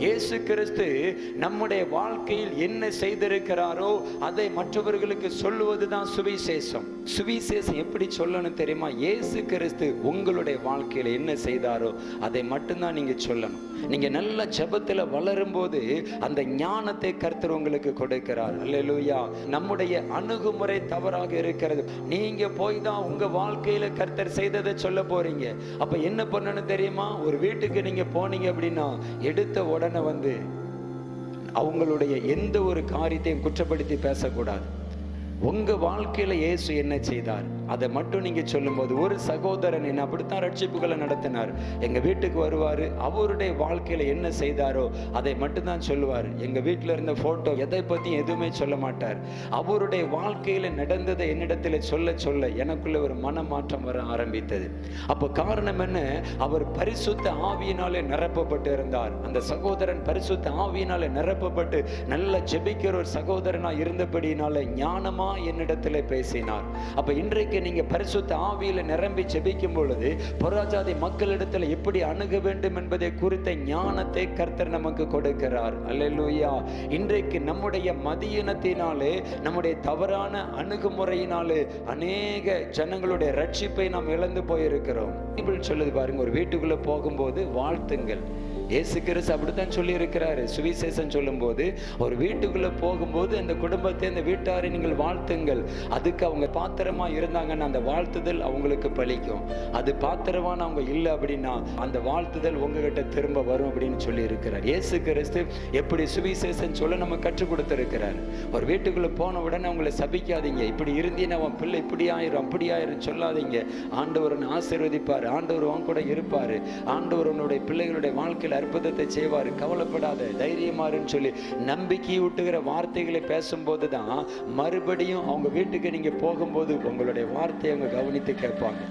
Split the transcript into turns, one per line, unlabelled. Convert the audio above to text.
இயேசு கிறிஸ்து நம்முடைய வாழ்க்கையில் என்ன செய்திருக்கிறாரோ அதை மற்றவர்களுக்கு சொல்லுவதுதான் சுவிசேஷம். சுவிசேஷம் எப்படி சொல்லணும் தெரியுமா? இயேசு கிறிஸ்து உங்களுடைய வாழ்க்கையில என்ன செய்தாரோ அதை மட்டும்தான் நீங்க சொல்லணும். நீங்க நல்ல ஜெபத்துல வளரும்போது அந்த ஞானத்தை கர்த்தர் உங்களுக்கு கொடுக்கிறார். அல்லேலூயா நம்முடைய அணுகுமுறை தவறாக இருக்கிறது. நீங்க போய் தான் உங்க வாழ்க்கையில கர்த்தர் செய்ததை சொல்ல போறீங்க. அப்போ என்ன பண்ணணும் தெரியுமா? ஒரு வீட்டுக்கு நீங்க போனீங்க அப்படின்னா எடுத்த உடனே உடனே வந்து அவங்களுடைய எந்த ஒரு காரியத்தையும் குற்றப்படுத்தி பேசக்கூடாது. உங்க வாழ்க்கையில இயேசு என்ன செய்தார்? அதை மட்டும் நீங்க சொல்லும்போது ஒரு சகோதரன் என்ன அப்படித்தான் ரட்சிப்புகளை நடத்தினார். எங்க வீட்டுக்கு வருவார் அவருடைய வாழ்க்கையில என்ன செய்தாரோ அதை மட்டும்தான் சொல்லுவார். எங்க வீட்டில் இருந்த போட்டோ எதை பத்தியும் எதுவுமே சொல்ல மாட்டார். அவருடைய வாழ்க்கையில நடந்ததை என்னிடத்துல சொல்ல சொல்ல எனக்குள்ள ஒரு மனமாற்றம் வர ஆரம்பித்தது. அப்ப காரணம் என்ன? அவர் பரிசுத்த ஆவியினாலே நிரப்பப்பட்டு இருந்தார். அந்த சகோதரன் பரிசுத்த ஆவியினாலே நிரப்பப்பட்டு நல்ல ஜெபிக்கிற ஒரு சகோதரனா இருந்தபடினால ஞானமா என்னிடத்துல பேசினார். அப்ப இன்றைக்கு நீங்க பரிசுத்த ஆவியில நிரம்பி செபிக்கும் பொழுது புறஜாதி மக்களிடத்துல எப்படி அணுக வேண்டும் என்பதை குறித்த ஞானத்தை கர்த்தர் நமக்கு கொடுக்கிறார். அல்லேலூயா. இன்றைக்கு நம்முடைய மதியினத்தினாலே நம்முடைய தவறான அணுகுமுறையினாலே அநேக ஜனங்களுடைய ரட்சிப்பை நாம் இழந்து போயிருக்கிறோம். சொல்லுது பாருங்க ஒரு வீட்டுக்குள்ள போகும்போது வாழ்த்துங்கள். இயேசு கிறிஸ்து அப்படித்தான் சொல்லி இருக்கிறாரு சுவிசேஷம் சொல்லும்போது ஒரு வீட்டுக்குள்ளே போகும்போது அந்த குடும்பத்தை அந்த வீட்டாரை நீங்கள் வாழ்த்துங்கள். அதுக்கு அவங்க பாத்திரமா இருந்தாங்கன்னா அந்த வாழ்த்துதல் அவங்களுக்கு பலிக்கும். அது பாத்திரமான அவங்க இல்லை அப்படின்னா அந்த வாழ்த்துதல் உங்ககிட்ட திரும்ப வரும் அப்படின்னு சொல்லி இருக்கிறார் இயேசு கிறிஸ்து எப்படி சுவிசேஷம் சொல்ல நம்ம கற்றுக் கொடுத்துருக்கிறார். ஒரு வீட்டுக்குள்ளே போன உடனே அவங்களை சபிக்காதீங்க. இப்படி இருந்தீங்கன்னா அவன் பிள்ளை இப்படி ஆயிரும் அப்படி ஆயிரும் சொல்லாதீங்க. ஆண்டவர் ஆசீர்வதிப்பார். ஆண்டவர் அவன் கூட இருப்பார். ஆண்டவர் உன்னுடைய பிள்ளைகளுடைய வாழ்க்கையில் அற்புதத்தை செய்வார். கவலைப்படாத தைரியமாருன்னு சொல்லி நம்பிக்கை ஊட்டுகிற வார்த்தைகளை பேசும்போது தான் மறுபடியும் அவங்க வீட்டுக்கு நீங்க போகும்போது உங்களுடைய வார்த்தையை அவங்க கவனித்து கேட்பாங்க.